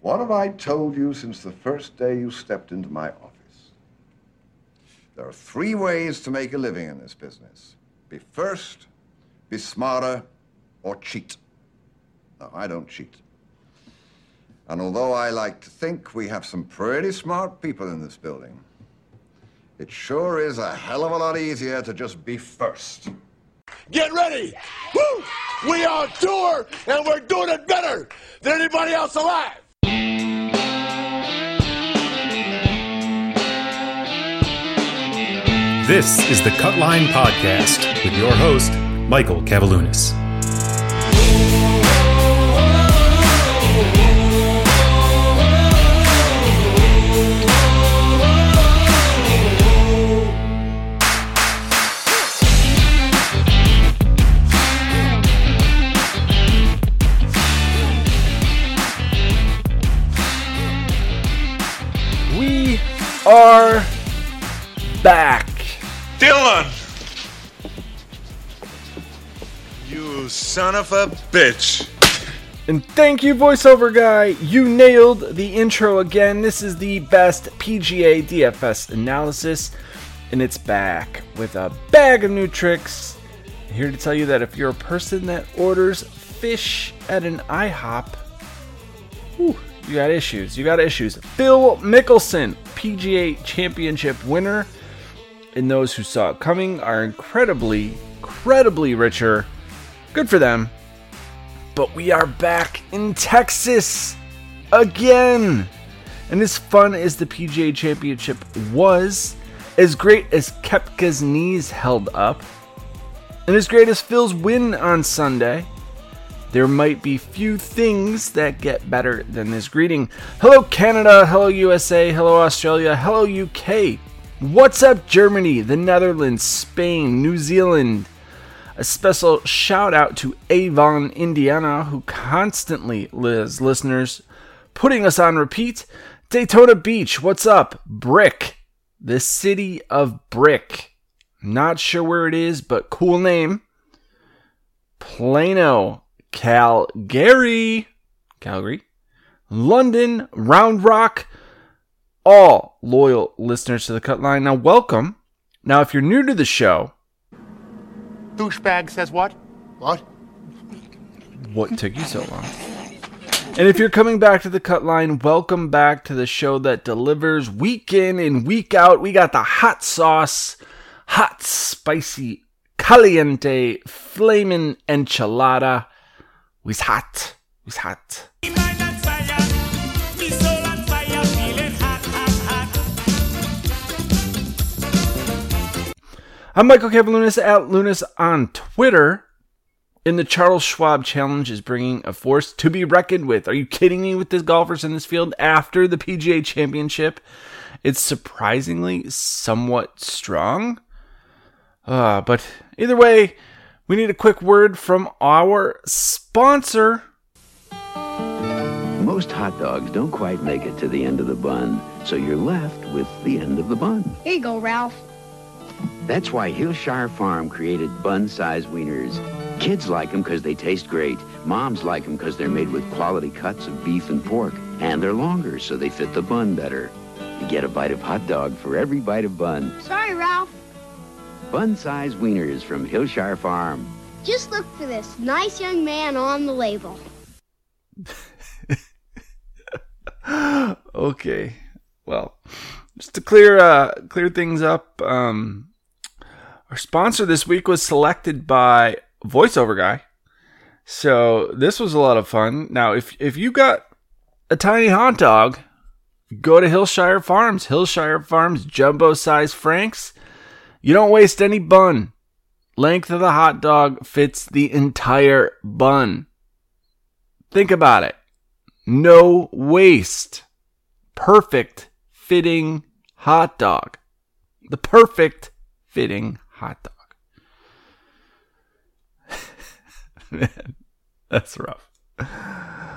What have I told you since the first day you stepped into my office? There are three ways to make a living in this business be first, be smarter, or cheat. Now, I don't cheat. And although I like to think we have some pretty smart people in this building, it sure is a hell of a lot easier to just be first. Get ready! Woo! We are on tour, and we're doing it better than anybody else alive! This is the Cutline Podcast with your host, Michael Kavaliunas. We are back. Dylan! You son of a bitch. And thank you, voiceover guy. You nailed the intro again. This is the best PGA DFS analysis, and it's back with a bag of new tricks. Here to tell you that if you're a person that orders fish at an IHOP, whew, you got issues. You got issues. Phil Mickelson, PGA Championship winner, and those who saw it coming are incredibly, incredibly richer. Good for them. But we are back in Texas again. And as fun as the PGA Championship was, as great as Koepka's knees held up, and as great as Phil's win on Sunday, there might be few things that get better than this greeting. Hello, Canada. Hello, USA. Hello, Australia. Hello, UK. What's up, Germany, the Netherlands, Spain, New Zealand? A special shout out to Avon, Indiana, who constantly lives listeners, putting us on repeat. Daytona Beach, what's up? Brick, the city of Brick. Not sure where it is, but cool name. Plano, Calgary, Calgary, London, Round Rock, all loyal listeners to the cut line. Now, welcome. Now, if you're new to the show, Douchebag says what? What? what took you so long? And if you're coming back to the cut line, welcome back to the show that delivers week in and week out. We got the hot sauce, hot, spicy, caliente, flamin' enchilada. We's hot. We's hot. I'm Michael Kavaliunas at Lunas on Twitter. And the Charles Schwab Challenge is bringing a force to be reckoned with. Are you kidding me with the golfers in this field after the PGA Championship? It's surprisingly somewhat strong. Uh, but either way, we need a quick word from our sponsor. Most hot dogs don't quite make it to the end of the bun, so you're left with the end of the bun. Here you go, Ralph. That's why Hillshire Farm created bun-sized wieners. Kids like them because they taste great. Moms like them because they're made with quality cuts of beef and pork. And they're longer, so they fit the bun better. You get a bite of hot dog for every bite of bun. Sorry, Ralph. Bun-sized wieners from Hillshire Farm. Just look for this nice young man on the label. okay. Well, just to clear uh clear things up, um our sponsor this week was selected by voiceover guy. So this was a lot of fun. Now if if you got a tiny hot dog, go to Hillshire Farms. Hillshire Farms jumbo size franks. You don't waste any bun. Length of the hot dog fits the entire bun. Think about it. No waste. Perfect fitting hot dog. The perfect fitting hot dog. Man, that's rough.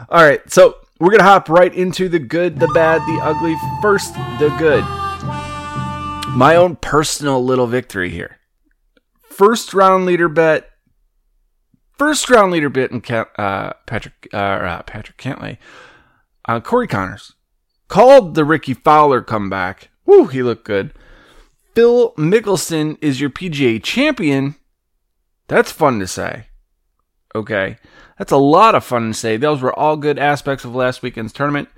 All right, so we're going to hop right into the good, the bad, the ugly. First, the good. My own personal little victory here. First round leader bet. First round leader bet in uh, Patrick uh, uh, Patrick Cantlay Uh, Corey Conners called the Rickie Fowler comeback. Woo, he looked good. Phil Mickelson is your PGA champion. That's fun to say. Okay. That's a lot of fun to say. Those were all good aspects of last weekend's tournament.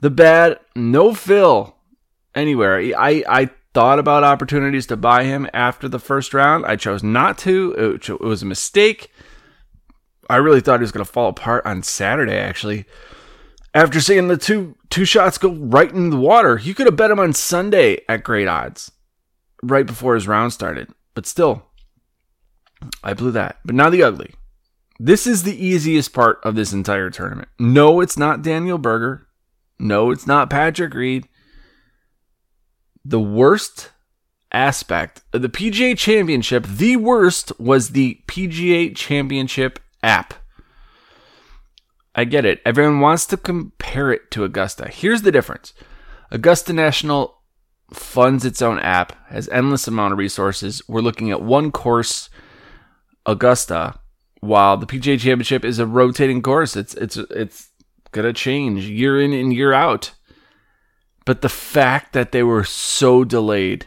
The bad, no Phil anywhere. I, I thought about opportunities to buy him after the first round. I chose not to. It, it was a mistake. I really thought he was going to fall apart on Saturday, actually. After seeing the two two shots go right in the water, you could have bet him on Sunday at great odds, right before his round started. But still, I blew that. But now the ugly. This is the easiest part of this entire tournament. No, it's not Daniel Berger. No, it's not Patrick Reed. The worst aspect of the PGA Championship, the worst was the PGA Championship app. I get it. Everyone wants to compare it to Augusta. Here's the difference Augusta National funds its own app, has endless amount of resources. We're looking at one course, Augusta, while the PGA Championship is a rotating course. It's it's it's gonna change year in and year out. But the fact that they were so delayed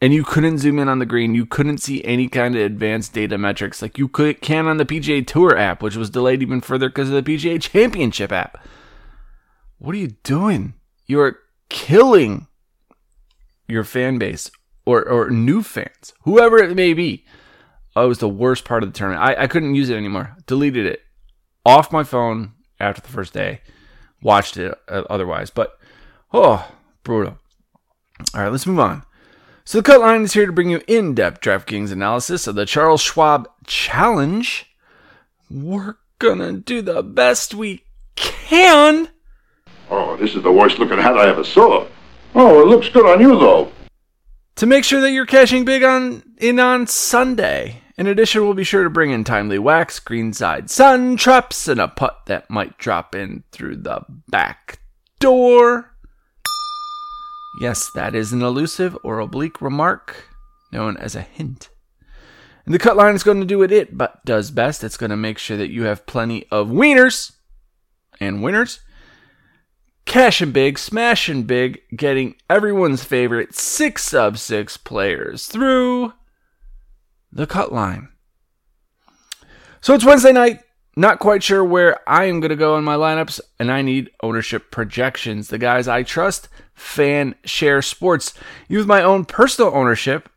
and you couldn't zoom in on the green, you couldn't see any kind of advanced data metrics like you could can on the PGA Tour app, which was delayed even further because of the PGA Championship app. What are you doing? You are killing your fan base or or new fans, whoever it may be. Oh, it was the worst part of the tournament. I, I couldn't use it anymore. Deleted it off my phone after the first day. Watched it uh, otherwise, but oh, brutal. All right, let's move on. So the cut line is here to bring you in-depth DraftKings analysis of the Charles Schwab Challenge. We're gonna do the best we can. Oh, this is the worst looking hat I ever saw. Oh, it looks good on you, though. To make sure that you're cashing big on in on Sunday. In addition, we'll be sure to bring in timely wax, greenside sun traps, and a putt that might drop in through the back door. Yes, that is an elusive or oblique remark known as a hint. And the cut line is going to do what it but does best. It's going to make sure that you have plenty of wieners and winners. Cashing big, smashing big, getting everyone's favorite six sub six players through the cut line. So it's Wednesday night. Not quite sure where I am going to go in my lineups, and I need ownership projections. The guys I trust, Fan Share Sports. Use my own personal ownership.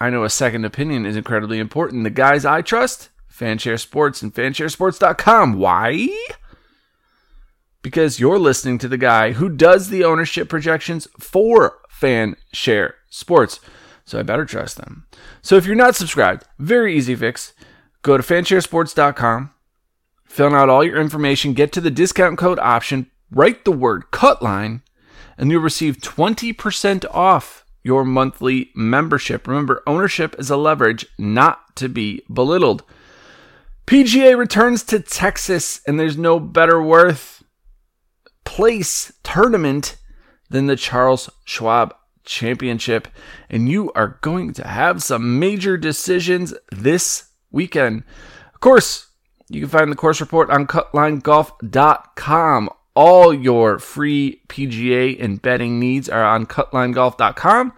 I know a second opinion is incredibly important. The guys I trust, Fanshare Sports and fansharesports.com. Why? Because you're listening to the guy who does the ownership projections for Fanshare Sports. So I better trust them. So if you're not subscribed, very easy fix. Go to fansharesports.com fill out all your information, get to the discount code option, write the word cutline, and you'll receive 20% off your monthly membership. Remember, ownership is a leverage not to be belittled. PGA returns to Texas, and there's no better worth place tournament than the Charles Schwab Championship. And you are going to have some major decisions this weekend. Of course, you can find the course report on cutlinegolf.com. All your free PGA and betting needs are on cutlinegolf.com.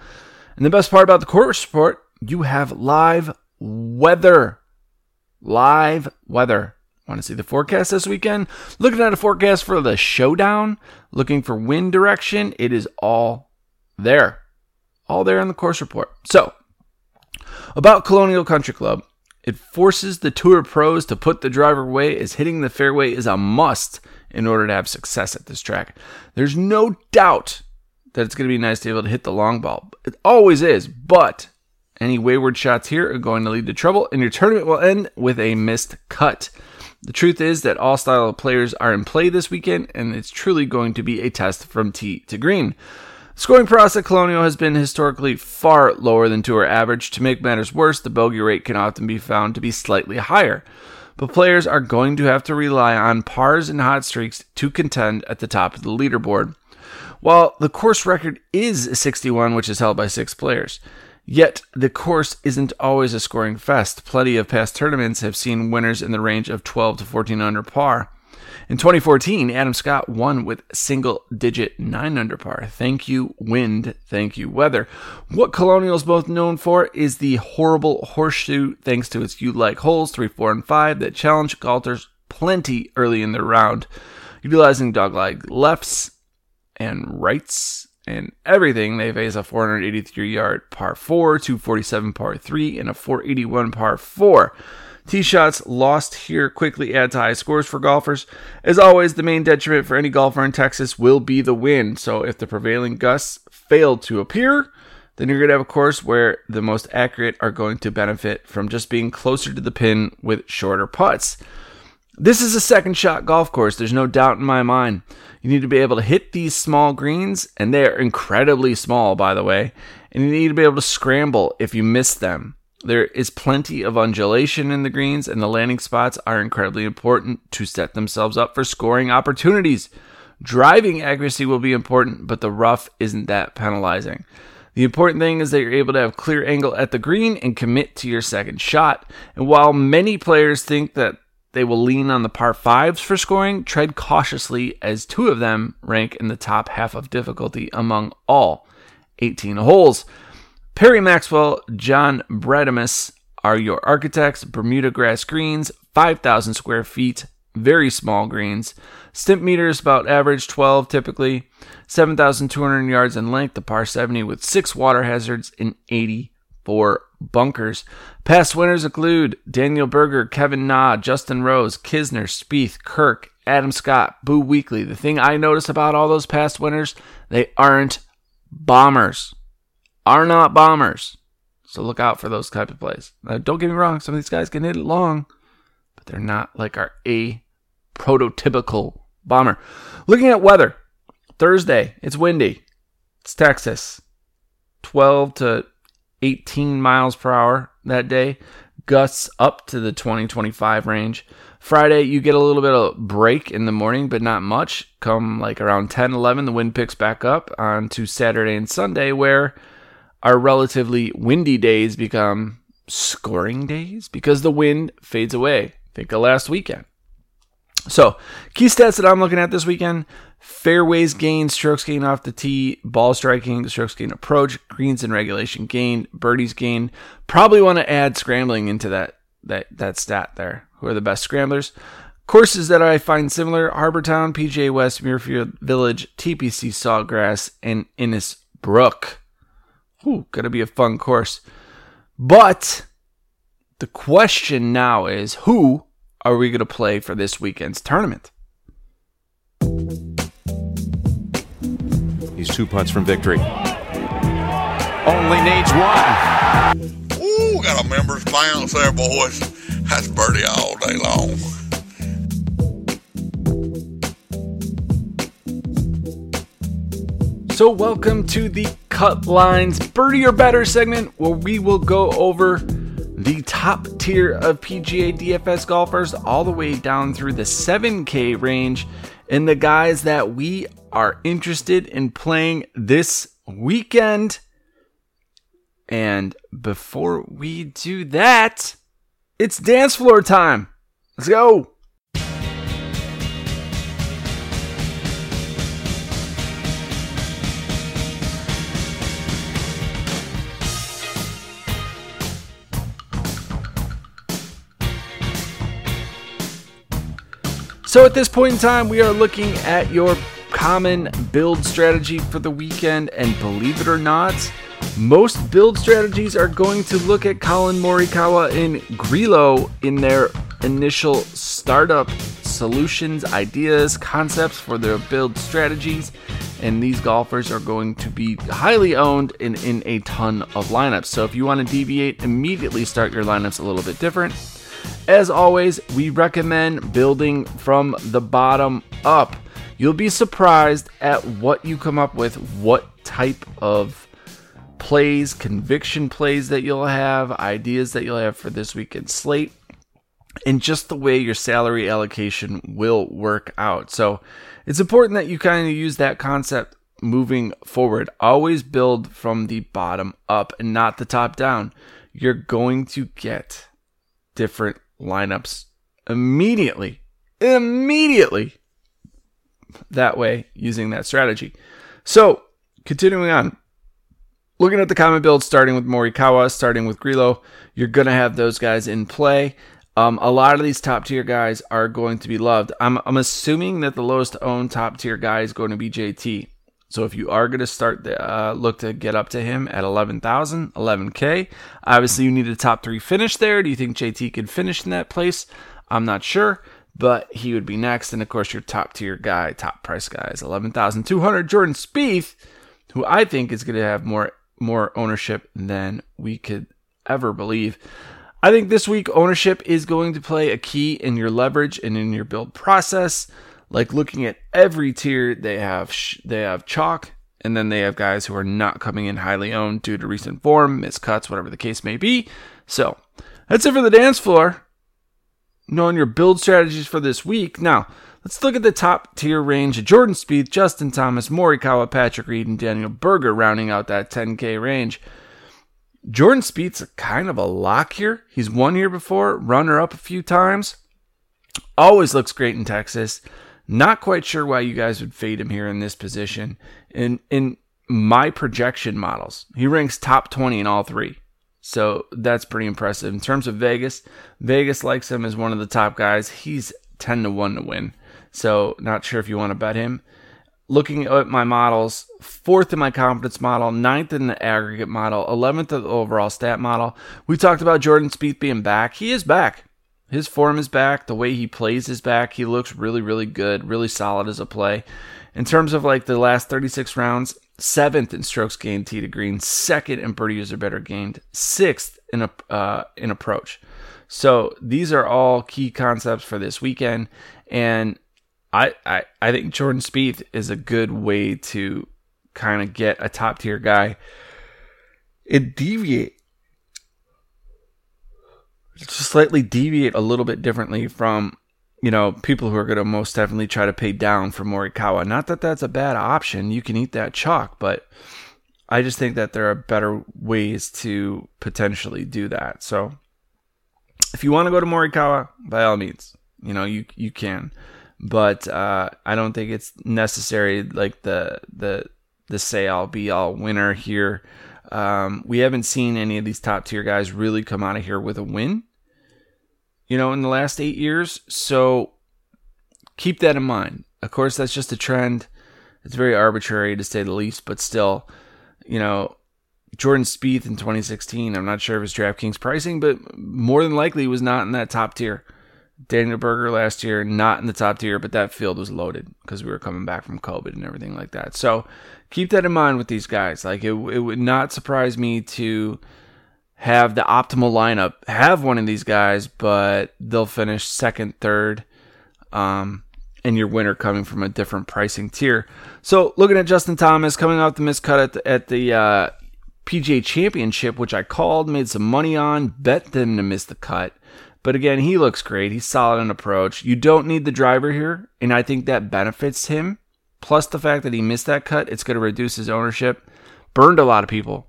And the best part about the course report, you have live weather. Live weather. Want to see the forecast this weekend? Looking at a forecast for the showdown, looking for wind direction, it is all there. All there in the course report. So, about Colonial Country Club, it forces the tour pros to put the driver away as hitting the fairway is a must in order to have success at this track. There's no doubt that it's going to be nice to be able to hit the long ball. It always is, but any wayward shots here are going to lead to trouble, and your tournament will end with a missed cut. The truth is that all style of players are in play this weekend, and it's truly going to be a test from tee to green. Scoring process at Colonial has been historically far lower than tour average. To make matters worse, the bogey rate can often be found to be slightly higher. But players are going to have to rely on pars and hot streaks to contend at the top of the leaderboard. While the course record is 61, which is held by six players, yet the course isn't always a scoring fest. Plenty of past tournaments have seen winners in the range of 12 to 14 under par. In 2014, Adam Scott won with single digit 9 under par. Thank you, wind. Thank you, weather. What Colonial is both known for is the horrible horseshoe, thanks to its U like holes 3, 4, and 5 that challenge golfers plenty early in the round, utilizing dog-leg lefts and rights and everything. They face a 483 yard par 4, 247 par 3, and a 481 par 4. Tee shots lost here quickly add to high scores for golfers. As always, the main detriment for any golfer in Texas will be the wind. So if the prevailing gusts fail to appear, then you're going to have a course where the most accurate are going to benefit from just being closer to the pin with shorter putts. This is a second shot golf course, there's no doubt in my mind. You need to be able to hit these small greens, and they are incredibly small, by the way, and you need to be able to scramble if you miss them. There is plenty of undulation in the greens, and the landing spots are incredibly important to set themselves up for scoring opportunities. Driving accuracy will be important, but the rough isn't that penalizing. The important thing is that you're able to have clear angle at the green and commit to your second shot. And while many players think that they will lean on the par fives for scoring, tread cautiously as two of them rank in the top half of difficulty among all 18 holes. Perry Maxwell, John Bredemus are your architects. Bermuda grass greens, 5,000 square feet, very small greens. Stimp meters about average 12 typically. 7,200 yards in length, the par 70 with six water hazards and 84 bunkers. Past winners include Daniel Berger, Kevin Na, Justin Rose, Kisner, Spieth, Kirk, Adam Scott, Boo Weekley. The thing I notice about all those past winners, they aren't bombers are not bombers. So look out for those type of plays. Now, don't get me wrong, some of these guys can hit it long, but they're not like our A prototypical bomber. Looking at weather, Thursday, it's windy. It's Texas. 12 to 18 miles per hour that day. Gusts up to the 20 25 range. Friday, you get a little bit of break in the morning, but not much. Come like around 10 11, the wind picks back up on to Saturday and Sunday, where our relatively windy days become scoring days because the wind fades away. Think of last weekend. So, key stats that I'm looking at this weekend fairways gained, strokes gained off the tee, ball striking, strokes gained approach, greens and regulation gained, birdies gained. Probably want to add scrambling into that, that, that stat there. Who are the best scramblers? Courses that I find similar Harbortown, PGA West, Muirfield Village, TPC Sawgrass, and Innisbrook. Ooh, gonna be a fun course. But the question now is who are we gonna play for this weekend's tournament? He's two putts from victory. Only needs one. Ooh, got a members bounce there, boys. That's birdie all day long. So, welcome to the Cut Lines Birdie or Better segment where we will go over the top tier of PGA DFS golfers all the way down through the 7K range and the guys that we are interested in playing this weekend. And before we do that, it's dance floor time. Let's go. So at this point in time, we are looking at your common build strategy for the weekend, and believe it or not, most build strategies are going to look at Collin Morikawa and Grillo in their initial startup solutions, ideas, concepts for their build strategies. And these golfers are going to be highly owned in, in a ton of lineups. So if you want to deviate, immediately start your lineups a little bit different. As always, we recommend building from the bottom up. You'll be surprised at what you come up with, what type of plays, conviction plays that you'll have, ideas that you'll have for this weekend slate, and just the way your salary allocation will work out. So it's important that you kind of use that concept moving forward. Always build from the bottom up and not the top down. You're going to get different lineups immediately immediately that way using that strategy. So, continuing on, looking at the common build, starting with Morikawa, starting with Grillo, you're going to have those guys in play. Um, a lot of these top tier guys are going to be loved. I'm, I'm assuming that the lowest owned top tier guy is going to be JT. So if you are going to start the uh, look to get up to him at 11,000, 11K, obviously you need a top three finish there. Do you think JT could finish in that place? I'm not sure, but he would be next. And of course, your top tier guy, top price guy is 11,200. Jordan Spieth, who I think is going to have more more ownership than we could ever believe. I think this week ownership is going to play a key in your leverage and in your build process. Like looking at every tier, they have sh- they have chalk, and then they have guys who are not coming in highly owned due to recent form, miscuts, whatever the case may be. So that's it for the dance floor. Knowing your build strategies for this week. Now let's look at the top tier range: Jordan Spieth, Justin Thomas, Morikawa, Patrick Reed, and Daniel Berger, rounding out that 10K range. Jordan Spieth's kind of a lock here. He's won here before, runner up a few times. Always looks great in Texas. Not quite sure why you guys would fade him here in this position. In in my projection models, he ranks top 20 in all three. So that's pretty impressive. In terms of Vegas, Vegas likes him as one of the top guys. He's 10 to 1 to win. So not sure if you want to bet him. Looking at my models, fourth in my confidence model, ninth in the aggregate model, 11th of the overall stat model. We talked about Jordan Spieth being back. He is back. His form is back. The way he plays is back. He looks really, really good, really solid as a play. In terms of like the last 36 rounds, seventh in strokes gained tee to green, second in birdie user better gained, sixth in a uh, in approach. So these are all key concepts for this weekend, and I I, I think Jordan Spieth is a good way to kind of get a top tier guy. It deviate slightly deviate a little bit differently from you know people who are going to most definitely try to pay down for Morikawa. Not that that's a bad option. You can eat that chalk, but I just think that there are better ways to potentially do that. So if you want to go to Morikawa, by all means, you know you you can, but uh, I don't think it's necessary. Like the the the say all be all winner here. Um, we haven't seen any of these top tier guys really come out of here with a win you know, in the last eight years. So keep that in mind. Of course, that's just a trend. It's very arbitrary to say the least, but still, you know, Jordan Spieth in 2016, I'm not sure of his DraftKings pricing, but more than likely was not in that top tier. Daniel Berger last year, not in the top tier, but that field was loaded because we were coming back from COVID and everything like that. So keep that in mind with these guys. Like it, it would not surprise me to have the optimal lineup, have one of these guys, but they'll finish second, third, um, and your winner coming from a different pricing tier. So looking at Justin Thomas coming off the miscut at the, at the uh, PGA Championship, which I called, made some money on, bet them to miss the cut. But again, he looks great. He's solid in approach. You don't need the driver here, and I think that benefits him. Plus the fact that he missed that cut, it's going to reduce his ownership. Burned a lot of people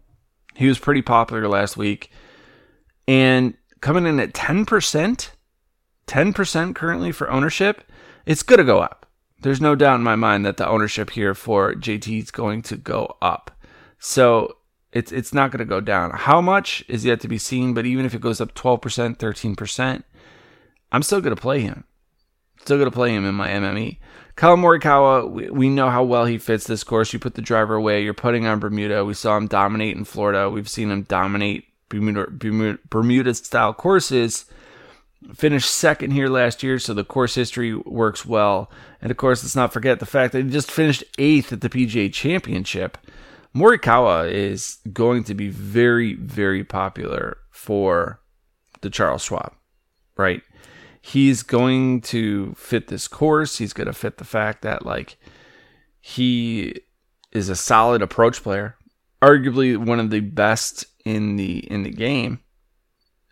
he was pretty popular last week. And coming in at 10%, 10% currently for ownership, it's going to go up. There's no doubt in my mind that the ownership here for JT is going to go up. So it's it's not going to go down. How much is yet to be seen, but even if it goes up 12%, 13%, I'm still going to play him. Still going to play him in my MME. Collin Morikawa, we, we know how well he fits this course. You put the driver away, you're putting on Bermuda. We saw him dominate in Florida. We've seen him dominate Bermuda, Bermuda, Bermuda style courses. Finished second here last year, so the course history works well. And of course, let's not forget the fact that he just finished eighth at the PGA Championship. Morikawa is going to be very, very popular for the Charles Schwab, right? He's going to fit this course. He's going to fit the fact that like he is a solid approach player, arguably one of the best in the in the game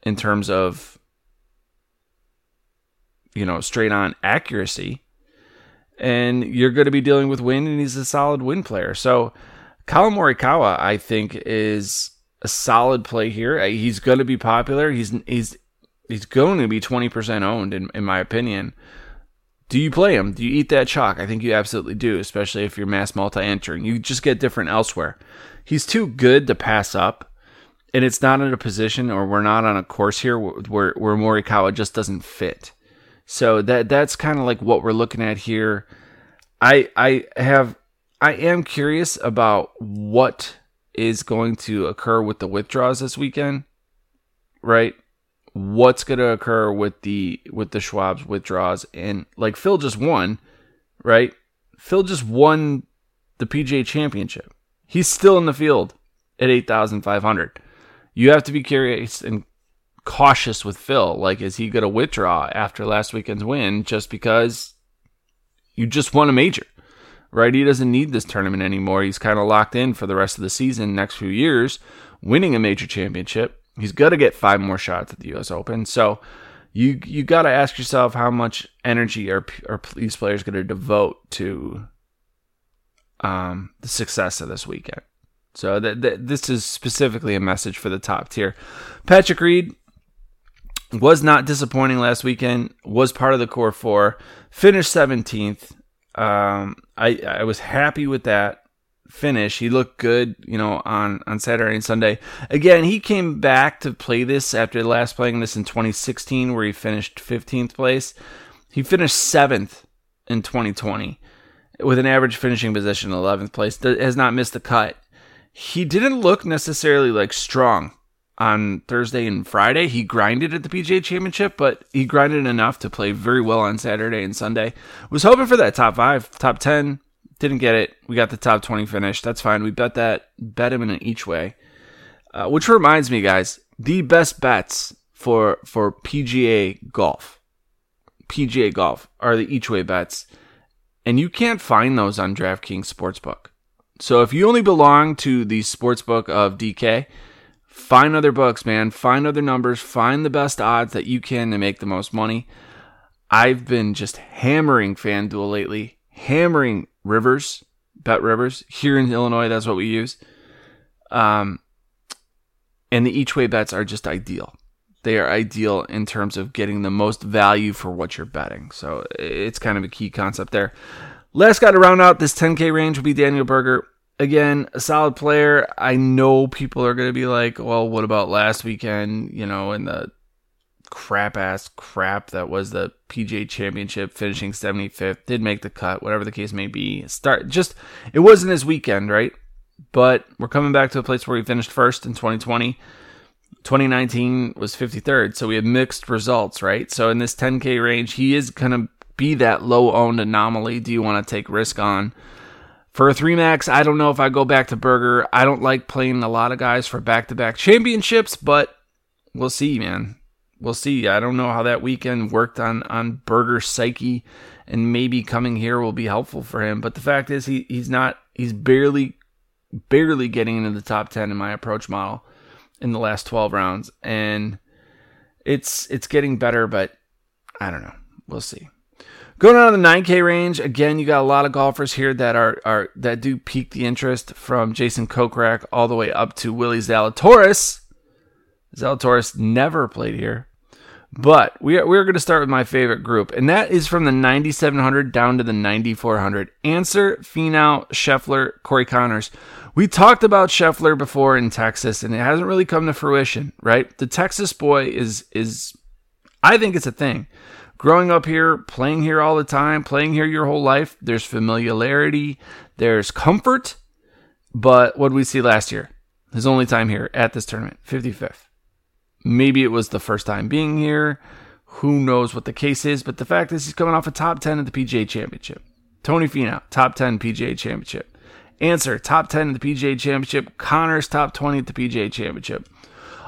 in terms of you know straight on accuracy. And you're going to be dealing with wind, and he's a solid wind player. So, Collin Morikawa, I think, is a solid play here. Uh, he's going to be popular. He's he's he's going to be 20% owned in, in my opinion do you play him? Do you eat that chalk? I think you absolutely do, especially if you're mass multi entering. You just get different elsewhere. He's too good to pass up, and it's not in a position, or we're not on a course here where where Morikawa just doesn't fit. So that that's kind of like what we're looking at here. I I have I am curious about what is going to occur with the withdrawals this weekend, right? What's going to occur with the with the Schwab's withdrawals and like Phil just won, right? Phil just won the PGA Championship. He's still in the field at 8,500. You have to be curious and cautious with Phil. Like, is he going to withdraw after last weekend's win just because you just won a major? Right? He doesn't need this tournament anymore. He's kind of locked in for the rest of the season, next few years, winning a major championship. He's going to get five more shots at the U.S. Open. So you you got to ask yourself how much energy are, are these players going to devote to um, the success of this weekend. So that, that this is specifically a message for the top tier. Patrick Reed was not disappointing last weekend. Was part of the core four. Finished seventeenth. Um, I I was happy with that finish. He looked good, you know, on on Saturday and Sunday. Again, he came back to play this after last playing this in 2016, where he finished 15th place. He finished seventh in 2020 with an average finishing position 11th place, has not missed the cut. He didn't look necessarily like strong on Thursday and Friday. He grinded at the PGA Championship, but he grinded enough to play very well on Saturday and Sunday. Was hoping for that top five, top 10. Didn't get it. We got the top 20 finish. That's fine. We bet that, bet him in each way. Uh, which reminds me, guys, the best bets for for PGA golf, PGA golf are the each way bets and you can't find those on DraftKings Sportsbook. So if you only belong to the sportsbook of DK, find other books, man. Find other numbers. Find the best odds that you can to make the most money. I've been just hammering FanDuel lately, hammering Rivers, Bet Rivers. Here in Illinois, that's what we use. Um, and the each way bets are just ideal they are ideal in terms of getting the most value for what you're betting. So it's kind of a key concept there. Last guy to round out this 10K range will be Daniel Berger. Again, a solid player. I know people are going to be like, well, what about last weekend? You know, in the crap ass crap that was the PGA Championship, finishing 75th, did make the cut, whatever the case may be. Start just, it wasn't his weekend, right? But we're coming back to a place where he finished first in 2020. 2019 was 53rd, so we had mixed results, right? So in this 10K range, he is going to be that low owned anomaly. Do you want to take risk on? For a 3 max, I don't know if I go back to Berger. I don't like playing a lot of guys for back to back championships, but we'll see, man. We'll see. I don't know how that weekend worked on, on Berger's psyche, and maybe coming here will be helpful for him. But the fact is, he, he's not, he's barely, barely getting into the top 10 in my approach model in the last 12 rounds and it's it's getting better but I don't know. We'll see. Going on to the 9K range, again, you got a lot of golfers here that are, are that do pique the interest from Jason Kokrak all the way up to Willie Zalatoris. Zalatoris never played here. But we are, we're going to start with my favorite group, and that is from the 9,700 down to the 9,400. Ancer, Finau, Scheffler, Corey Conners. We talked about Scheffler before in Texas, and it hasn't really come to fruition, right? The Texas boy is is I think it's a thing. Growing up here, playing here all the time, playing here your whole life, there's familiarity, there's comfort. But what did we see last year? His only time here at this tournament, 55th. Maybe it was the first time being here. Who knows what the case is? But the fact is, he's coming off a top 10 at the PGA Championship. Tony Finau, top 10 PGA Championship. Ancer, top 10 at the PGA Championship. Conners, top 20 at the PGA Championship.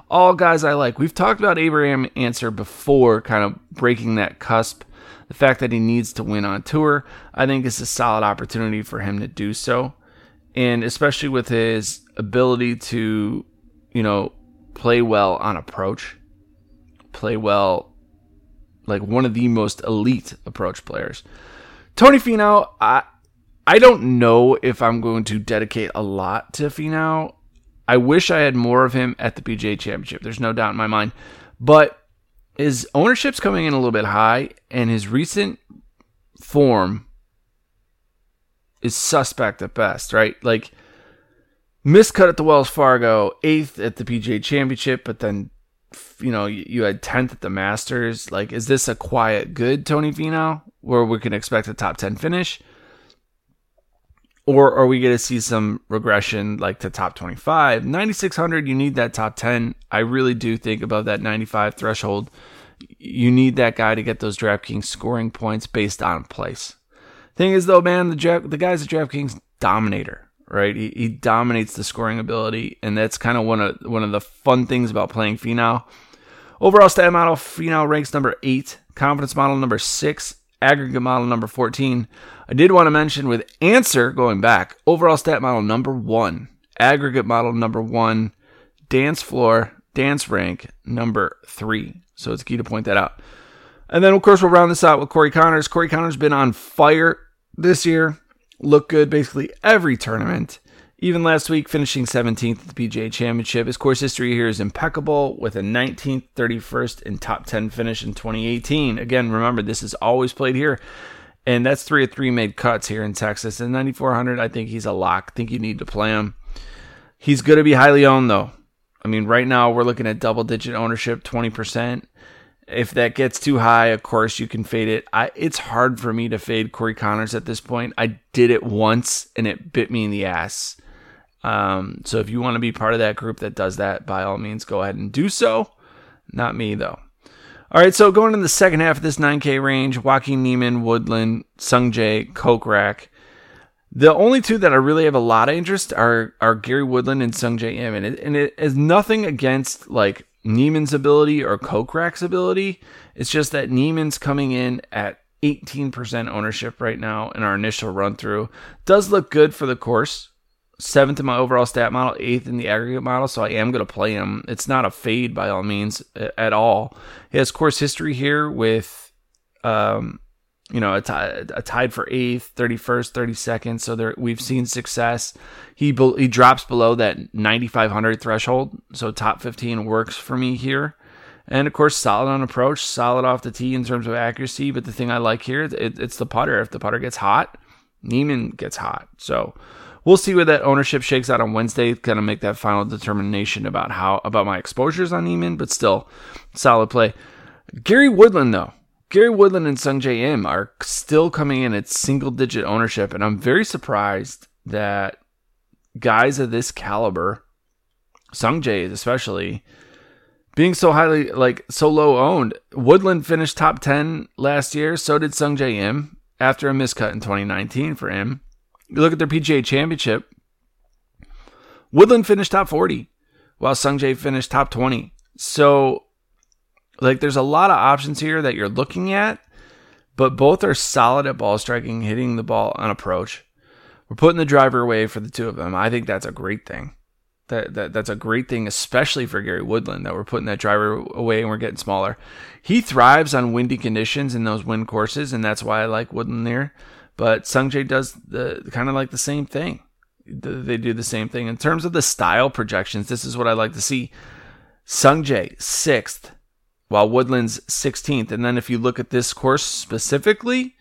All guys I like. We've talked about Abraham Ancer before, kind of breaking that cusp. The fact that he needs to win on tour, I think is a solid opportunity for him to do so. And especially with his ability to, you know, play well on approach, play well, like one of the most elite approach players. Tony Finau, I, I don't know if I'm going to dedicate a lot to Finau. I wish I had more of him at the PGA Championship. There's no doubt in my mind. But his ownership's coming in a little bit high, and his recent form is suspect at best, right? Like miscut at the Wells Fargo, eighth at the PGA Championship, but then you know you had tenth at the Masters. Like, is this a quiet good Tony Finau where we can expect a top ten finish? Or are we going to see some regression like to top 25? 9,600, you need that top 10. I really do think above that 95 threshold, you need that guy to get those DraftKings scoring points based on place. Thing is, though, man, the the guy's a DraftKings dominator, right? He, he dominates the scoring ability, and that's kind of one of one of the fun things about playing Finau. Overall stat model, Finau ranks number eight. Confidence model number six. Aggregate model number 14. I did want to mention with Ancer going back, overall stat model number one, aggregate model number one, dance floor, dance rank number three. So it's key to point that out. And then, of course, we'll round this out with Corey Conners. Corey Conners been on fire this year. Looked good basically every tournament. Even last week, finishing 17th at the PGA Championship. His course history here is impeccable with a 19th, 31st, and top 10 finish in 2018. Again, remember, this is always played here. And that's three of three made cuts here in Texas. And 9,400, I think he's a lock. I think you need to play him. He's going to be highly owned, though. I mean, right now we're looking at double digit ownership, 20%. If that gets too high, of course, you can fade it. I, it's hard for me to fade Corey Conners at this point. I did it once and it bit me in the ass. Um, so if you want to be part of that group that does that, by all means, go ahead and do so. Not me, though. All right, so going into the second half of this 9K range, Joaquin Niemann, Woodland, Sungjae, Kokrak. The only two that I really have a lot of interest are are Gary Woodland and Sungjae Im, and it, and it is nothing against like Niemann's ability or Kokrak's ability. It's just that Niemann's coming in at 18% ownership right now in our initial run through. Does look good for the course seventh in my overall stat model, eighth in the aggregate model, so I am going to play him. It's not a fade by all means at all. He has course history here with, um, you know, a, tied for eighth, 31st, 32nd. So there, we've seen success. He he drops below that 9,500 threshold, so top 15 works for me here. And of course, solid on approach, solid off the tee in terms of accuracy. But the thing I like here, it, it's the putter. If the putter gets hot, Niemann gets hot. So we'll see where that ownership shakes out on Wednesday. Kind of make that final determination about how about my exposures on Niemann, but still solid play. Gary Woodland though, Gary Woodland and Sungjae Im are still coming in at single digit ownership, and I'm very surprised that guys of this caliber, Sungjae especially, being so highly like so low owned. Woodland finished top ten last year, so did Sungjae Im after a miscut in 2019 for him. You look at their PGA championship. Woodland finished top 40, while Sung Sungjae finished top 20. So, like, there's a lot of options here that you're looking at, but both are solid at ball striking, hitting the ball on approach. We're putting the driver away for the two of them. I think that's a great thing. That, that that's a great thing, especially for Gary Woodland, that we're putting that driver away and we're getting smaller. He thrives on windy conditions in those wind courses, and that's why I like Woodland there. But Sungjae does the kind of like the same thing. They do the same thing in terms of the style projections. This is what I like to see. Sungjae sixth, while Woodland's 16th. And then if you look at this course specifically,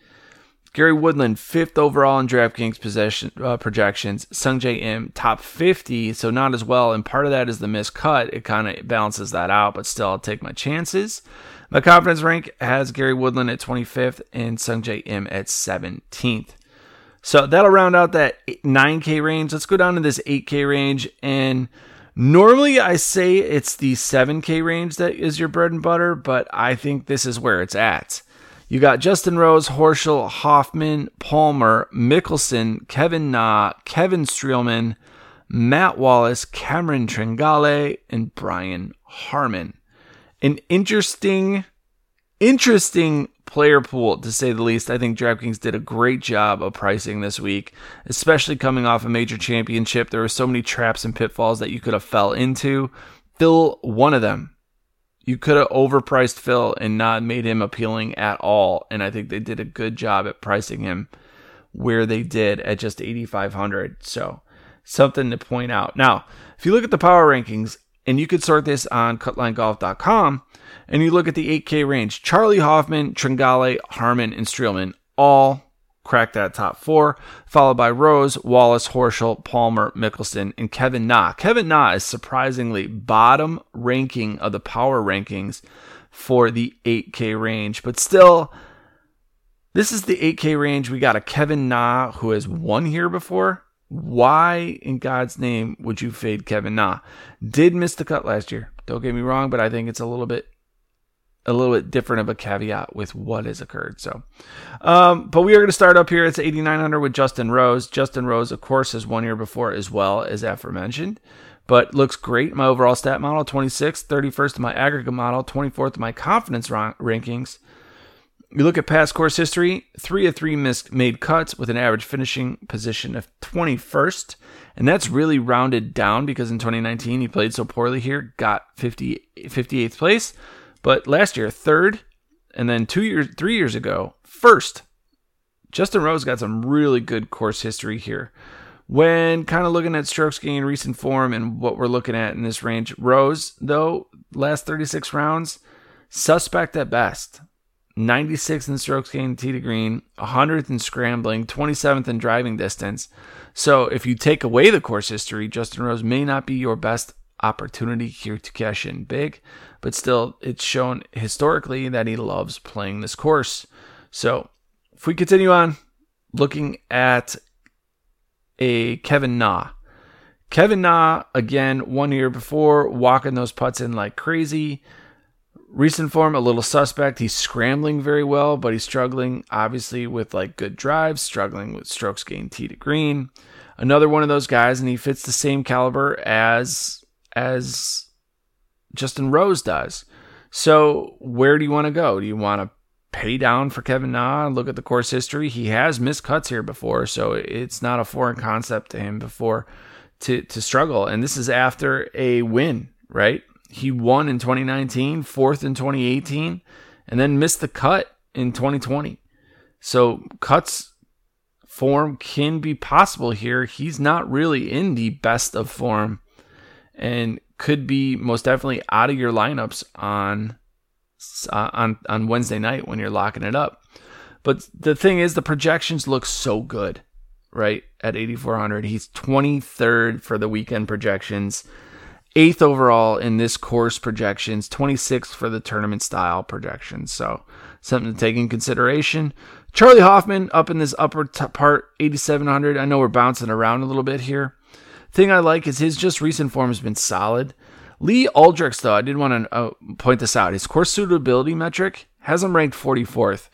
Gary Woodland fifth overall in DraftKings possession uh, projections. Sungjae Im top 50, so not as well. And part of that is the missed cut. It kind of balances that out, but still, I'll take my chances. My confidence rank has Gary Woodland at 25th and Sungjae Im at 17th. So that'll round out that 9K range. Let's go down to this 8K range. And normally I say it's the 7K range that is your bread and butter, but I think this is where it's at. You got Justin Rose, Horschel, Hoffman, Palmer, Mickelson, Kevin Na, Kevin Streelman, Matt Wallace, Cameron Tringale, and Brian Harman. an interesting, interesting player pool to say the least. I think DraftKings did a great job of pricing this week, especially coming off a major championship. There were so many traps and pitfalls that you could have fell into. Phil, one of them. You could have overpriced Phil and not made him appealing at all. And I think they did a good job at pricing him where they did at just 8,500. So something to point out. Now, if you look at the power rankings, and you could sort this on cutlinegolf.com and you look at the 8K range. Charley Hoffman, Tringale, Harman, and Streelman all crack that top four, followed by Rose, Wallace, Horschel, Palmer, Mickelson, and Kevin Na. Kevin Na is surprisingly bottom ranking of the power rankings for the 8K range, but still, this is the 8K range. We got a Kevin Na who has won here before. Why in God's name would you fade Kevin Na? Did miss the cut last year. Don't get me wrong, but I think it's a little bit a little bit different of a caveat with what has occurred. So, um, but we are going to start up here. It's 8,900 with Justin Rose. Justin Rose, of course, has one year before as well as aforementioned, but looks great. My overall stat model, 26th, 31st in my aggregate model, 24th in my confidence ra- rankings. You look at past course history, three of three missed made cuts with an average finishing position of 21st. And that's really rounded down because in 2019 he played so poorly here, got 50, 58th place. But last year, third, and then two years, three years ago, first. Justin Rose got some really good course history here. When kind of looking at strokes gained recent form and what we're looking at in this range, Rose, though, last 36 rounds, suspect at best. 96th in strokes gained tee to green, 100th in scrambling, 27th in driving distance. So if you take away the course history, Justin Rose may not be your best opportunity here to cash in big, but still, it's shown historically that he loves playing this course. So if we continue on looking at a Kevin Na. Kevin Na, again, one year before, walking those putts in like crazy. Recent form, a little suspect. He's scrambling very well, but he's struggling, obviously, with like good drives, struggling with strokes gained tee to green. Another one of those guys, and he fits the same caliber as as Justin Rose does. So where do you want to go? Do you want to pay down for Kevin Na and look at the course history? He has missed cuts here before, so it's not a foreign concept to him before to to struggle. And this is after a win, right? He won in 2019, fourth in 2018, and then missed the cut in 2020. So cuts form can be possible here. He's not really in the best of form and could be most definitely out of your lineups on uh, on on Wednesday night when you're locking it up. But the thing is the projections look so good, right? At 8400, he's 23rd for the weekend projections eighth overall in this course projections, 26th for the tournament style projections. So something to take in consideration. Charley Hoffman up in this upper t- part, 8,700. I know we're bouncing around a little bit here. Thing I like is his just recent form has been solid. Lee Alldricks, though, I did want to uh, point this out. His course suitability metric has him ranked 44th.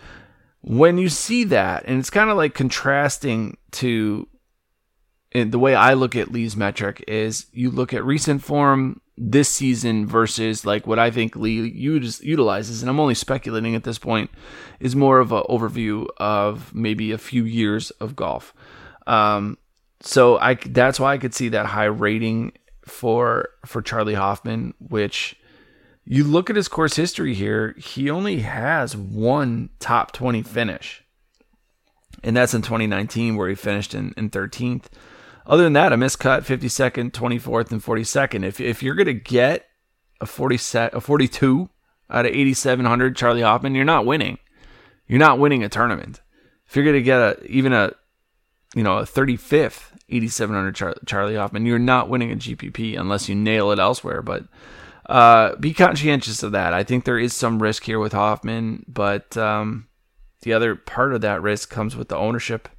When you see that, and it's kind of like contrasting to and the way I look at Lee's metric is you look at recent form this season versus like what I think Lee utilizes, and I'm only speculating at this point, is more of an overview of maybe a few years of golf. Um, so I that's why I could see that high rating for for Charley Hoffman, which you look at his course history here, he only has one top 20 finish. And that's in 2019 where he finished in, in 13th. Other than that, a miscut, 52nd, 24th, and 42nd. If if you're gonna get a 40 set, a 42 out of 8,700 Charley Hoffman, you're not winning. You're not winning a tournament. If you're gonna get a even a you know a 35th 8,700 Char- Charley Hoffman, you're not winning a GPP unless you nail it elsewhere. But uh, be conscientious of that. I think there is some risk here with Hoffman, but um, the other part of that risk comes with the ownership.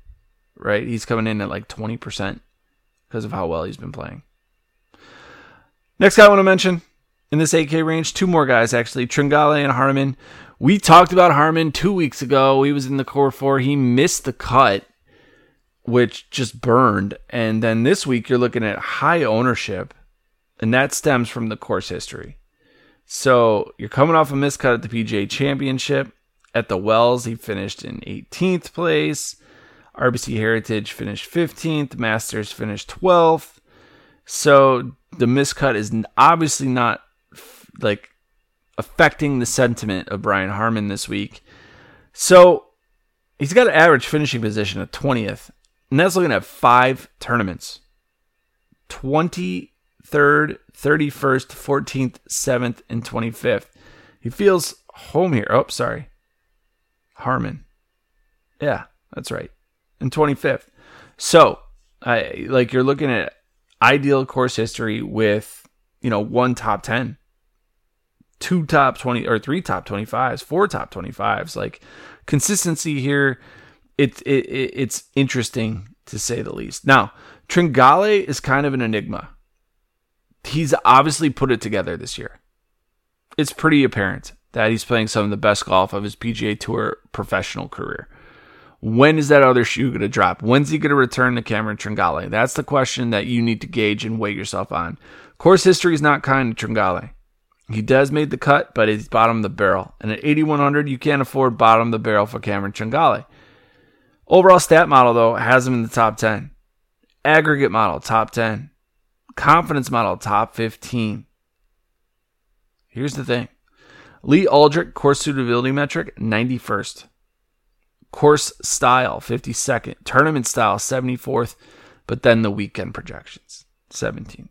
Right, he's coming in at like 20 percent because of how well he's been playing. Next guy I want to mention in this 8K range, two more guys actually, Tringale and Harman. We talked about Harman two weeks ago. He was in the core four. He missed the cut, which just burned. And then this week you're looking at high ownership, and that stems from the course history. So you're coming off a miscut at the PGA Championship. At the Wells, he finished in 18th place. RBC Heritage finished 15th, Masters finished 12th. So the miscut is obviously not like affecting the sentiment of Brian Harman this week. So he's got an average finishing position of 20th, and that's looking at five tournaments 23rd, 31st, 14th, 7th, and 25th. He feels home here. Oh, sorry. Harman. Yeah, that's right. And 25th. So, I like you're looking at ideal course history with, you know, one top 10, two top 20 or three top 25s, four top 25s. Like consistency here, it, it, it it's interesting to say the least. Now, Tringale is kind of an enigma. He's obviously put it together this year. It's pretty apparent that he's playing some of the best golf of his PGA Tour professional career. When is that other shoe going to drop? When's he going to return to Cameron Tringale? That's the question that you need to gauge and weigh yourself on. Course history is not kind to Tringale. He does made the cut, but he's bottom of the barrel. And at 8,100, you can't afford bottom of the barrel for Cameron Tringale. Overall stat model, though, has him in the top 10. Aggregate model, top 10. Confidence model, top 15. Here's the thing Lee Alldrick, course suitability metric, 91st. Course style, 52nd. Tournament style, 74th. But then the weekend projections, 17th.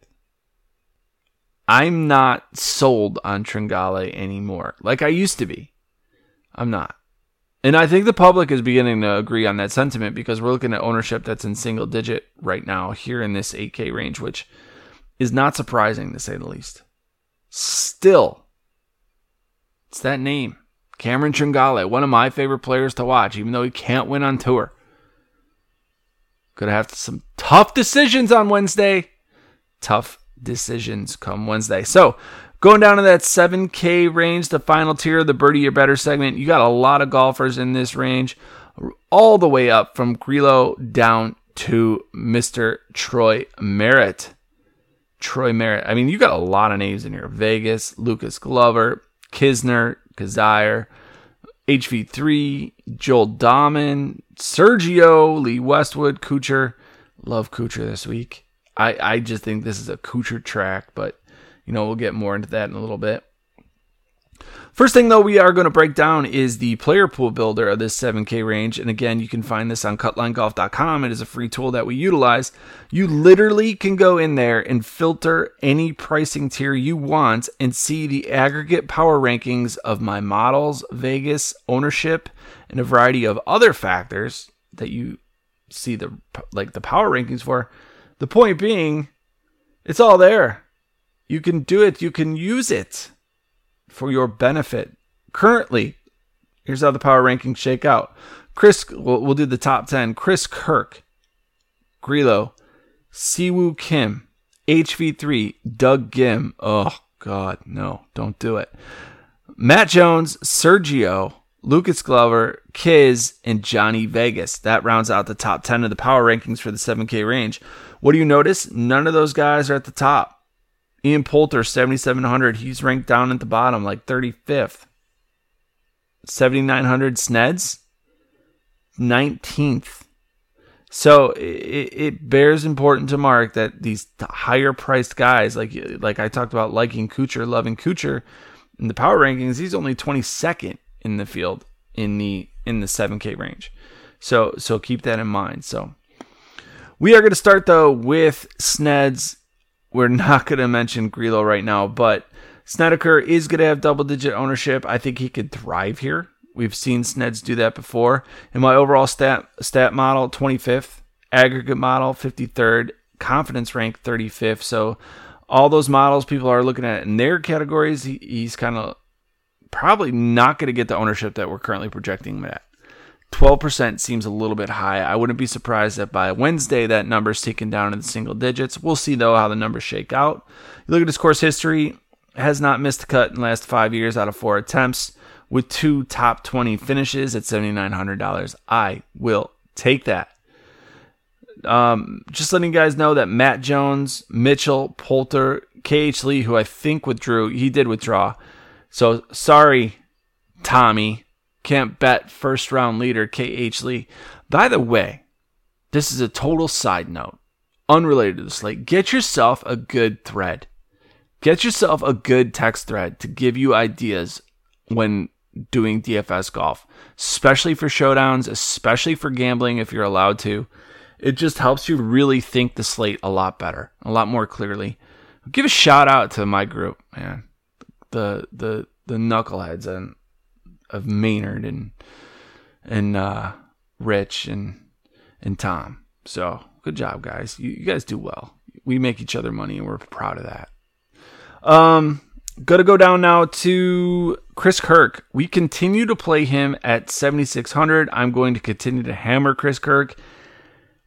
I'm not sold on Tringale anymore, like I used to be. I'm not. And I think the public is beginning to agree on that sentiment because we're looking at ownership that's in single digit right now here in this 8K range, which is not surprising to say the least. Still, it's that name. Cameron Tringale, one of my favorite players to watch, even though he can't win on tour. Gonna have some tough decisions on Wednesday. Tough decisions come Wednesday. So, going down to that 7K range, the final tier of the birdie or better segment, you got a lot of golfers in this range, all the way up from Grillo down to Mr. Troy Merritt. Troy Merritt. I mean, you got a lot of names in here Vegas, Lucas Glover, Kisner, Kizzire, HV3, Joel Dahmen, Sergio, Lee Westwood, Kuchar. Love Kuchar this week. I, I just think this is a Kuchar track, but you know, we'll get more into that in a little bit. First thing, though, we are going to break down is the player pool builder of this 7K range. And again, you can find this on cutlinegolf.com. It is a free tool that we utilize. You literally can go in there and filter any pricing tier you want and see the aggregate power rankings of my models, Vegas, ownership, and a variety of other factors that you see the like the power rankings for. The point being, it's all there. You can do it, you can use it for your benefit. Currently, here's how the power rankings shake out. Chris, we'll, we'll do the top 10. Chris Kirk, Grillo, Siwoo Kim, HV3, Doug Ghim. Oh, God, no, don't do it. Matt Jones, Sergio, Lucas Glover, Kiz, and Johnny Vegas. That rounds out the top 10 of the power rankings for the 7K range. What do you notice? None of those guys are at the top. Ian Poulter, 7,700. He's ranked down at the bottom, like 35th. 7,900 Sneds, 19th. So it, it, bears important to mark that these higher priced guys, like like I talked about, liking Kuchar, loving Kuchar, in the power rankings, he's only 22nd in the field in the in the 7K range. So so keep that in mind. So we are going to start though with Sneds we're not going to mention Grillo right now, but Snedeker is going to have double digit ownership. I think he could thrive here. We've seen Sneds do that before. In my overall stat stat model, 25th, aggregate model, 53rd, confidence rank, 35th. So all those models people are looking at in their categories, he, he's kind of probably not going to get the ownership that we're currently projecting him at. 12% seems a little bit high. I wouldn't be surprised that by Wednesday that number's taken down in the single digits. We'll see though how the numbers shake out. You look at his course history, has not missed a cut in the last five years out of four attempts, with two top 20 finishes at $7,900. I will take that. Um, just letting you guys know that Matt Jones, Mitchell, Poulter, KH Lee, who I think withdrew, he did withdraw. So sorry, Tommy can't bet first round leader KH Lee. By the way, this is a total side note, unrelated to the slate. Get yourself a good thread. Get yourself a good text thread to give you ideas when doing DFS golf, especially for showdowns, especially for gambling if you're allowed to. It just helps you really think the slate a lot better, a lot more clearly. Give a shout out to my group, man. The the the knuckleheads and of Maynard and and uh, Rich and and Tom. So good job, guys. You, you guys do well. We make each other money, and we're proud of that. Um, Gonna go down now to Chris Kirk. We continue to play him at 7,600. I'm going to continue to hammer Chris Kirk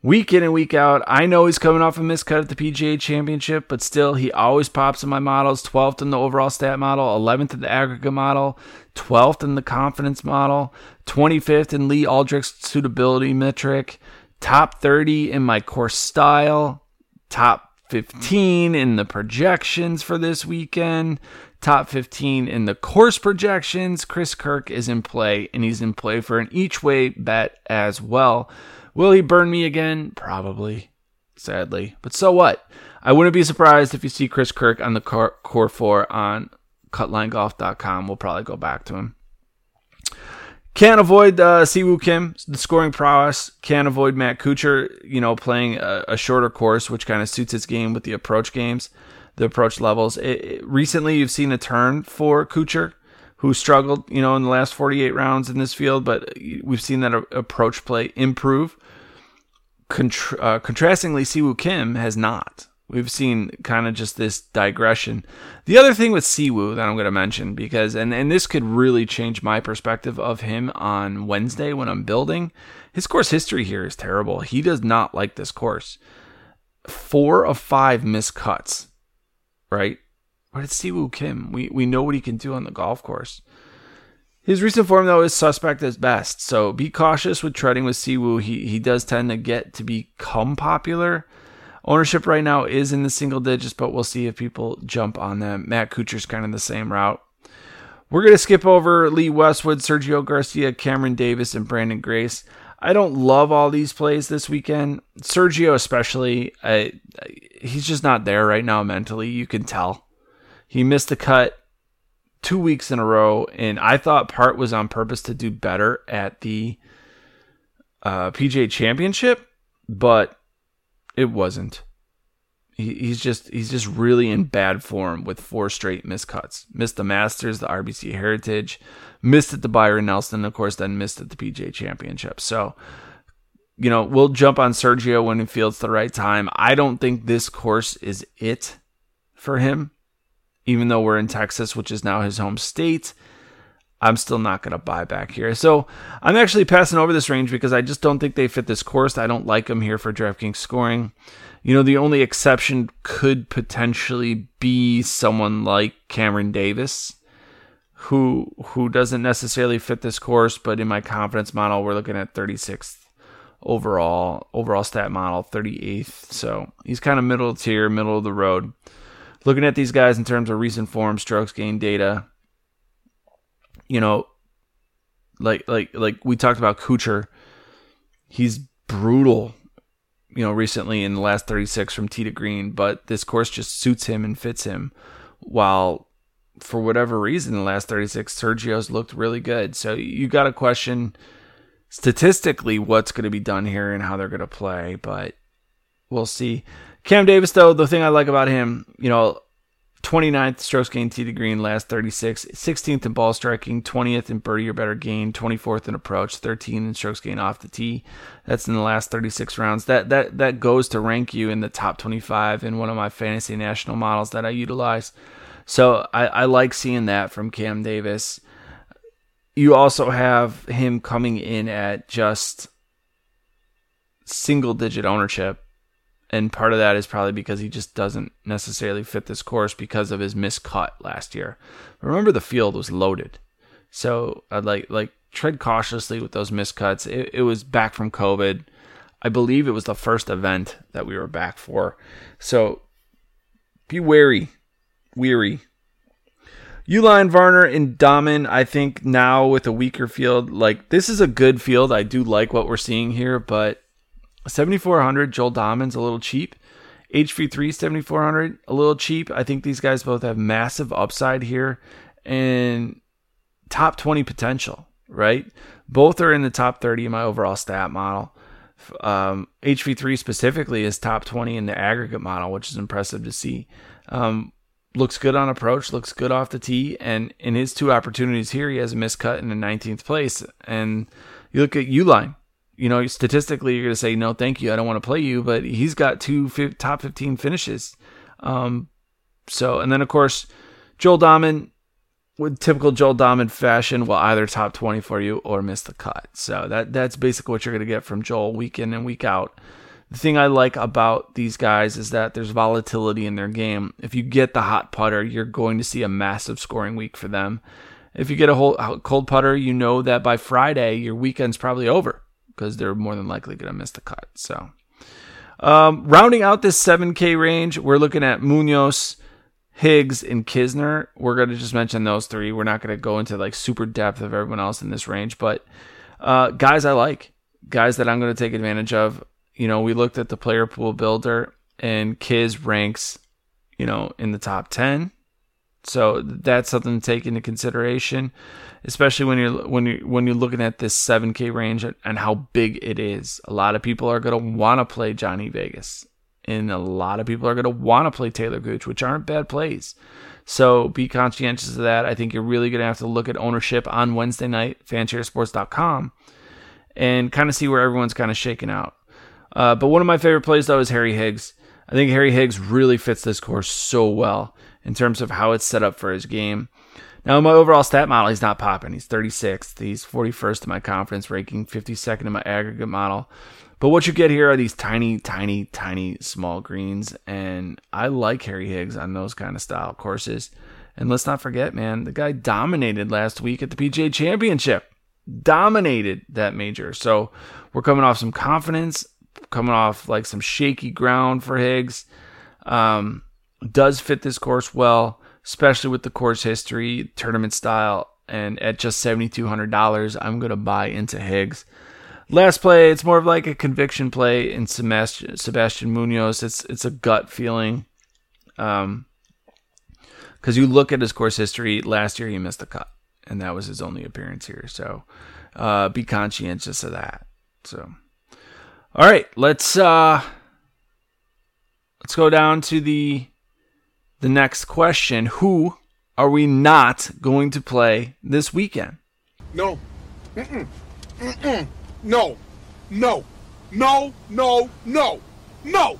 week in and week out. I know he's coming off a miscut at the PGA Championship, but still, he always pops in my models 12th in the overall stat model, 11th in the aggregate model, 12th in the confidence model, 25th in Lee Alldrick's suitability metric, top 30 in my course style, top 15 in the projections for this weekend, top 15 in the course projections. Chris Kirk is in play, and he's in play for an each way bet as well. Will he burn me again? Probably, sadly. But so what? I wouldn't be surprised if you see Chris Kirk on the core, four on cutlinegolf.com. We'll probably go back to him. Can't avoid uh, Siwoo Kim, the scoring prowess. Can't avoid Matt Kuchar, you know, playing a, a shorter course, which kind of suits his game with the approach games, the approach levels. It, it, recently, you've seen a turn for Kuchar, who struggled, you know, in the last 48 rounds in this field, but we've seen that approach play improve. Contra- uh, contrastingly, Siwoo Kim has not. We've seen kind of just this digression. The other thing with Siwoo that I'm going to mention, because, and, and this could really change my perspective of him on Wednesday when I'm building, his course history here is terrible. He does not like this course. Four of five missed cuts, right? But it's Siwoo Kim. We, we know what he can do on the golf course. His recent form, though, is suspect at best. So be cautious with treading with Siwoo. He, he does tend to get to become popular Ownership right now is in the single digits, but we'll see if people jump on them. Matt Kuchar's kind of the same route. We're going to skip over Lee Westwood, Sergio Garcia, Cameron Davis, and Branden Grace. I don't love all these plays this weekend. Sergio, especially, I, he's just not there right now mentally. You can tell. He missed the cut two weeks in a row, and I thought part was on purpose to do better at the uh, PGA Championship, but it wasn't. He, he's just he's just really in bad form with four straight miscuts. Missed the Masters, the RBC Heritage, missed at the Byron Nelson, of course, then missed at the PGA Championship. So, you know, we'll jump on Sergio when he feels the right time. I don't think this course is it for him, even though we're in Texas, which is now his home state. I'm still not going to buy back here. So I'm actually passing over this range because I just don't think they fit this course. I don't like them here for DraftKings scoring. You know, the only exception could potentially be someone like Cameron Davis, who who doesn't necessarily fit this course, but in my confidence model, we're looking at 36th overall overall stat model, 38th. So he's kind of middle tier, middle of the road. Looking at these guys in terms of recent form, strokes gain data, you know, like like like we talked about Kuchar, he's brutal, you know, recently in the last 36 from tee to green, but this course just suits him and fits him. While for whatever reason, the last 36, Sergio's looked really good. So you got to question statistically what's going to be done here and how they're going to play, but we'll see. Cam Davis, though, the thing I like about him, you know, 29th strokes gained tee to green, last 36, 16th in ball striking, 20th in birdie or better gain, 24th in approach, 13th in strokes gained off the tee. That's in the last 36 rounds. That that that goes to rank you in the top 25 in one of my fantasy national models that I utilize. So I, I like seeing that from Cam Davis. You also have him coming in at just single digit ownership and part of that is probably because he just doesn't necessarily fit this course because of his miscut last year. Remember, the field was loaded, so I'd like like tread cautiously with those miscuts. It, it was back from COVID. I believe it was the first event that we were back for, so be wary, weary. Uihlein, Varner, and Dahmen, I think now with a weaker field, like this is a good field. I do like what we're seeing here, but 7400 Joel Dahmen's a little cheap. HV3 7400 a little cheap. I think these guys both have massive upside here and top 20 potential, right? Both are in the top 30 in my overall stat model. Um, HV3 specifically is top 20 in the aggregate model, which is impressive to see. Um, looks good on approach, looks good off the tee, and in his two opportunities here, he has a miscut in the 19th place. And you look at Uihlein, you know, statistically, you're going to say, no, thank you. I don't want to play you. But he's got two fi- top 15 finishes. Um, so, and then, of course, Joel Dahmen, with typical Joel Dahmen fashion, will either top 20 for you or miss the cut. So that that's basically what you're going to get from Joel week in and week out. The thing I like about these guys is that there's volatility in their game. If you get the hot putter, you're going to see a massive scoring week for them. If you get a whole cold putter, you know that by Friday your weekend's probably over because they're more than likely going to miss the cut. So, um, rounding out this 7K range, we're looking at Munoz, Higgs, and Kisner. We're going to just mention those three. We're not going to go into like super depth of everyone else in this range, but uh, guys I like, guys that I'm going to take advantage of. You know, we looked at the player pool builder, and Kiz ranks, you know, in the top 10. So that's something to take into consideration, especially when you're when you when you're looking at this 7K range and how big it is. A lot of people are going to want to play Johnny Vegas, and a lot of people are going to want to play Taylor Gooch, which aren't bad plays. So be conscientious of that. I think you're really going to have to look at ownership on Wednesday night, fansharesports.com, and kind of see where everyone's kind of shaking out. Uh, but one of my favorite plays though is Harry Higgs. I think Harry Higgs really fits this course so well in terms of how it's set up for his game. Now, my overall stat model, he's not popping. He's 36th. He's 41st in my conference ranking, 52nd in my aggregate model. But what you get here are these tiny, tiny, tiny small greens. And I like Harry Higgs on those kind of style courses. And let's not forget, man, the guy dominated last week at the PGA Championship. Dominated that major. So we're coming off some confidence, coming off like some shaky ground for Higgs. Um, does fit this course well, especially with the course history, tournament style, and at just $7,200, I'm going to buy into Higgs. Last play, it's more of like a conviction play in Sebastian, Sebastian Munoz. It's it's a gut feeling. Um, because you look at his course history, last year he missed the cut, and that was his only appearance here. So, uh, be conscientious of that. So, all right, let's uh, let's go down to the the next question Who are we not going to play this weekend? No. Mm-mm. Mm-mm. No. No. No. No. No. No.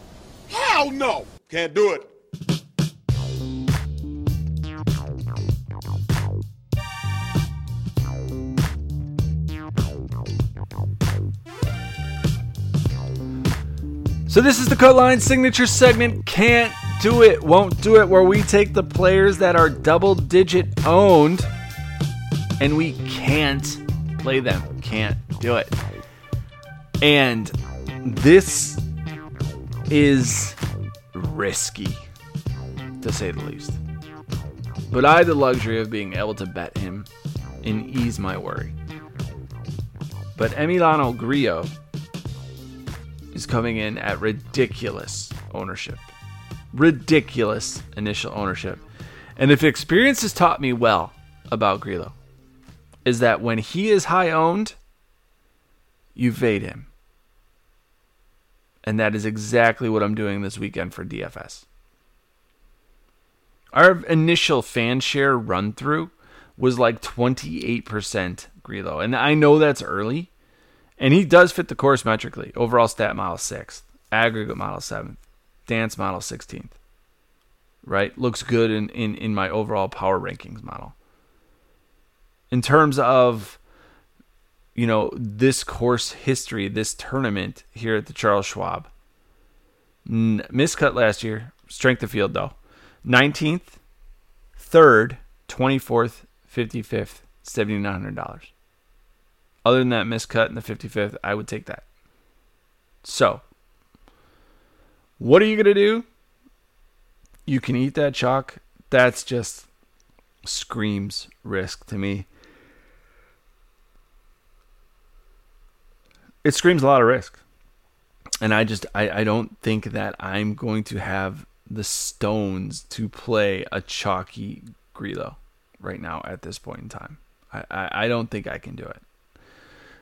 Hell no. Can't do it. So, this is the Cutline Signature segment. Can't do it, won't do it, where we take the players that are double digit owned and we can't play them. Can't do it. And this is risky, to say the least. But I had the luxury of being able to bet him and ease my worry. But Emiliano Grillo is coming in at ridiculous ownership ridiculous initial ownership. And if experience has taught me well about Grillo, is that when he is high owned, you fade him. And that is exactly what I'm doing this weekend for DFS. Our initial fan share run through was like 28% Grillo. And I know that's early. And he does fit the course metrically. Overall stat model 6th, aggregate model 7th, dance model 16th. Right? Looks good in, in, in my overall power rankings model. In terms of, you know, this course history, this tournament here at the Charles Schwab, N- miscut last year, strength of field though. 19th, 3rd, 24th, 55th, $7,900. Other than that miscut in the 55th, I would take that. So, what are you going to do? You can eat that chalk. That's just screams risk to me. It screams a lot of risk. And I just I, I don't think that I'm going to have the stones to play a chalky Grillo right now at this point in time. I, I, I don't think I can do it.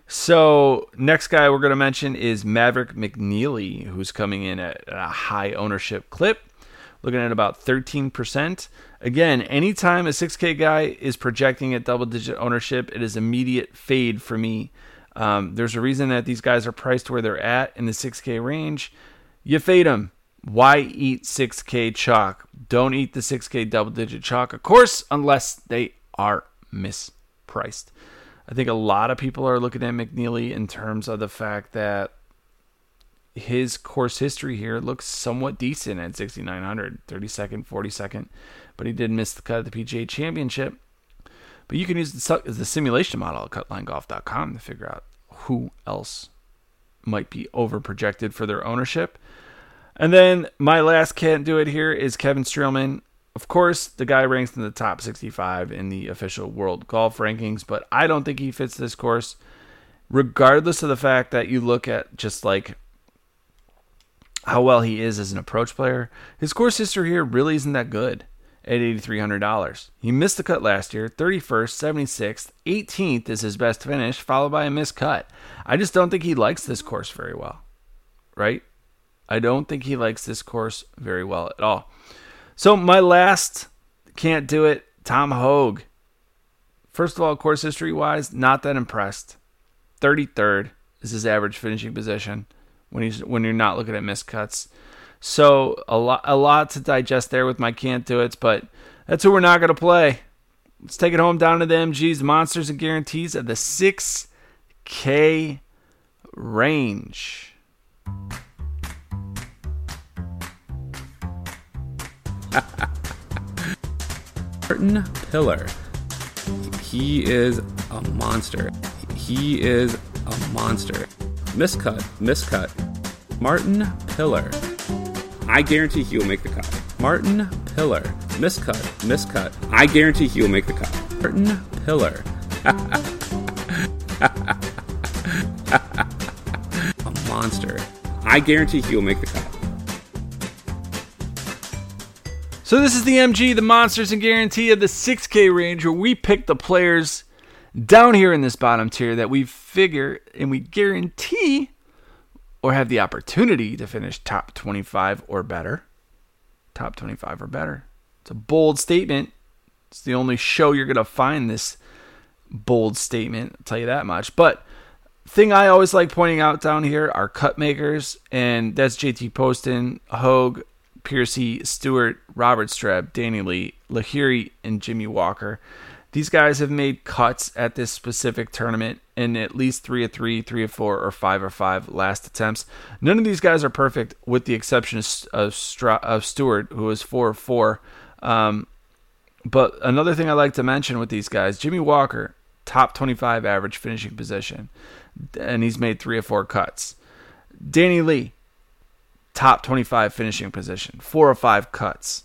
So next guy we're going to mention is Maverick McNealy, who's coming in at a high ownership clip, looking at about 13%. Again, anytime a 6K guy is projecting at double digit ownership, it is immediate fade for me. Um, there's a reason that these guys are priced where they're at in the 6K range. You fade them. Why eat 6K chalk? Don't eat the 6K double digit chalk, of course, unless they are mispriced. I think a lot of people are looking at McNealy in terms of the fact that his course history here looks somewhat decent at 6,900, 32nd, 42nd, but he did miss the cut at the PGA Championship. But you can use the, the simulation model at cutlinegolf.com to figure out who else might be over projected for their ownership. And then my last can't do it here is Kevin Streelman. Of course, the guy ranks in the top 65 in the official world golf rankings, but I don't think he fits this course, regardless of the fact that you look at just like how well he is as an approach player. His course history here really isn't that good at $8,300. He missed the cut last year, 31st, 76th, 18th is his best finish, followed by a missed cut. I just don't think he likes this course very well, right? I don't think he likes this course very well at all. So my last can't do it, Tom Hoge. First of all, course history wise, not that impressed. 33rd is his average finishing position when he's when you're not looking at missed cuts. So a lot a lot to digest there with my can't do it, but that's who we're not gonna play. Let's take it home down to the MGs, monsters and guarantees at the 6K range. Martin Piller. He is a monster. He is a monster. Miscut, miscut. Martin Piller. I guarantee he will make the cut. Martin Piller. Miscut, miscut. I guarantee he will make the cut. Martin Piller. a monster. I guarantee he will make the cut. So this is the MG, the Monsters and Guarantee of the 6K range, where we pick the players down here in this bottom tier that we figure and we guarantee or have the opportunity to finish top 25 or better. Top 25 or better. It's a bold statement. It's the only show you're going to find this bold statement, I'll tell you that much. But thing I always like pointing out down here are cut makers, and that's JT Poston, Hoge, Piercy, Stuard, Robert Streb, Danny Lee, Lahiri, and Jimmy Walker. These guys have made cuts at this specific tournament in at least three of three, three of four, or five of five last attempts. None of these guys are perfect, with the exception of, Stra- of Stuard, who was four of four. Um, but another thing I like to mention with these guys, Jimmy Walker, top 25 average finishing position, and he's made three or four cuts. Danny Lee, top 25 finishing position, four or five cuts.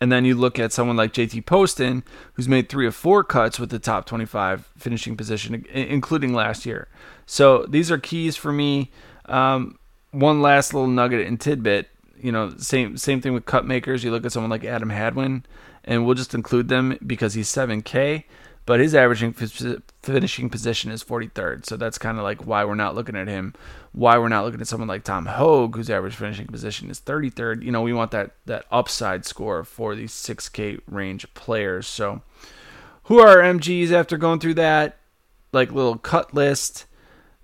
And then you look at someone like JT Poston, who's made three or four cuts with the top 25 finishing position, including last year. So these are keys for me. Um, one last little nugget and tidbit. You know, same same thing with cut makers. You look at someone like Adam Hadwin, and we'll just include them because he's 7K but his averaging finishing position is 43rd. So that's kind of like why we're not looking at him. Why we're not looking at someone like Tom Hoge, whose average finishing position is 33rd. You know, we want that that upside score for these 6K range players. So, who are MGs after going through that like little cut list?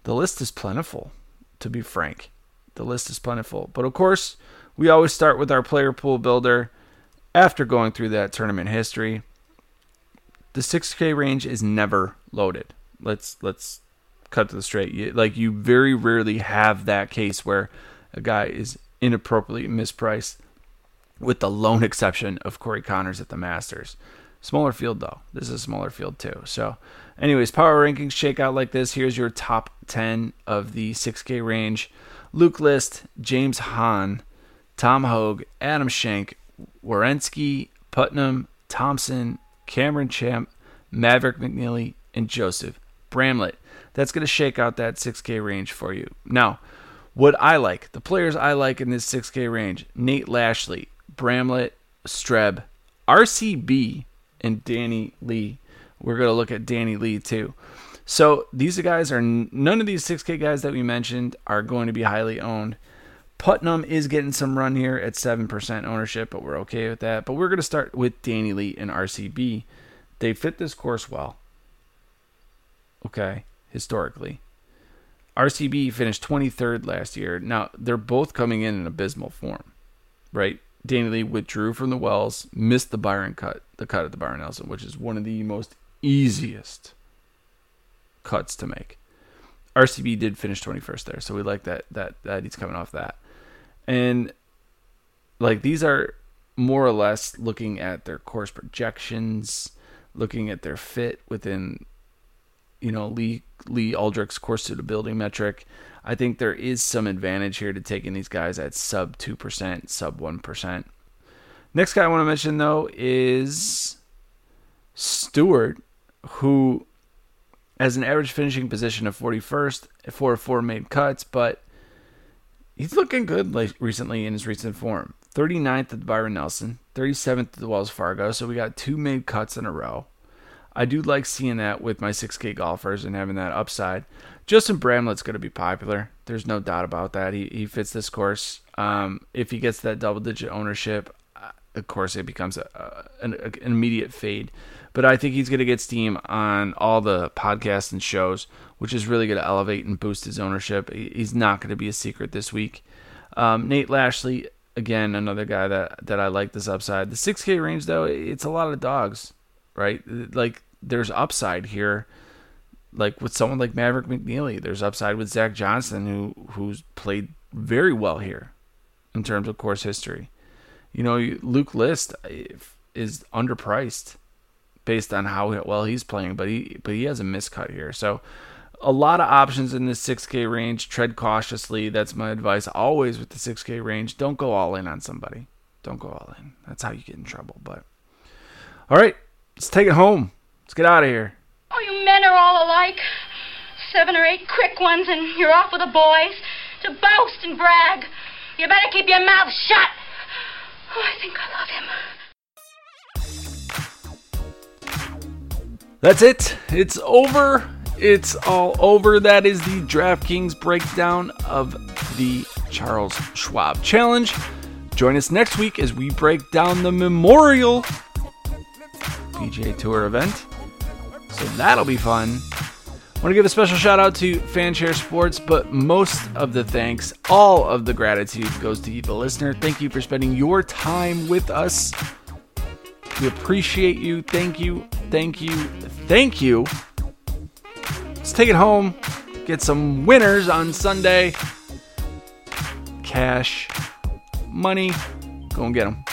The list is plentiful, to be frank. The list is plentiful, but of course, we always start with our player pool builder after going through that tournament history the 6K range is never loaded. Let's let's cut to the straight. You, like you very rarely have that case where a guy is inappropriately mispriced, with the lone exception of Corey Conners at the Masters. Smaller field though. This is a smaller field too. So, anyways, power rankings shake out like this. Here's your top 10 of the 6K range: Luke List, James Hahn, Tom Hoge, Adam Schenk, Werenski, Putnam, Thompson, Cameron Champ, Maverick McNealy, and Joseph Bramlett. That's going to shake out that 6K range for you. Now, what I like, the players I like in this 6K range Nate Lashley, Bramlett, Streb, RCB, and Danny Lee. We're going to look at Danny Lee too. So these guys are none of these 6K guys that we mentioned are going to be highly owned. Putnam is getting some run here at 7% ownership, but we're okay with that. But we're going to start with Danny Lee and RCB. They fit this course well. Okay. historically. RCB finished 23rd last year. Now, they're both coming in in abysmal form, right? Danny Lee withdrew from the Wells, missed the Byron cut, the cut at the Byron Nelson, which is one of the most easiest cuts to make. RCB did finish 21st there, so we like that that that he's coming off that. And like these are more or less looking at their course projections, looking at their fit within you know Lee Lee Alldrick's course suitability metric. I think there is some advantage here to taking these guys at sub 2%, sub 1%. Next guy I want to mention though is Stuard, who has an average finishing position of 41st, four four made cuts, but he's looking good recently in his recent form. 39th at Byron Nelson, 37th at Wells Fargo, so we got two made cuts in a row. I do like seeing that with my 6K golfers and having that upside. Justin Bramlett's going to be popular. There's no doubt about that. He he fits this course. Um, if he gets that double digit ownership, uh, of course it becomes a, a, an, an immediate fade. But I think he's going to get steam on all the podcasts and shows, which is really going to elevate and boost his ownership. He's not going to be a secret this week. Um, Nate Lashley, again, another guy that that I like this upside. The 6K range though, it's a lot of dogs, right? Like there's upside here like with someone like Maverick McNealy, there's upside with Zach Johnson, who who's played very well here in terms of course history. You know, Luke List is underpriced based on how well he's playing, but he but he has a miscut here. So a lot of options in this 6K range. Tread cautiously. That's my advice always with the 6K range. Don't go all in on somebody. Don't go all in. That's how you get in trouble. But all right, let's take it home. Let's get out of here. Oh, you men are all alike. Seven or eight quick ones, and you're off with the boys to boast and brag. You better keep your mouth shut. Oh, I think I love him. That's it. It's over. It's all over. That is the DraftKings breakdown of the Charles Schwab Challenge. Join us next week as we break down the Memorial PGA Tour event. So that'll be fun. I want to give a special shout out to Fanshare Sports, but most of the thanks, all of the gratitude goes to you, the listener. Thank you for spending your time with us. We appreciate you. Thank you. Thank you. Thank you. Let's take it home. Get some winners on Sunday. Cash, money. Go and get them.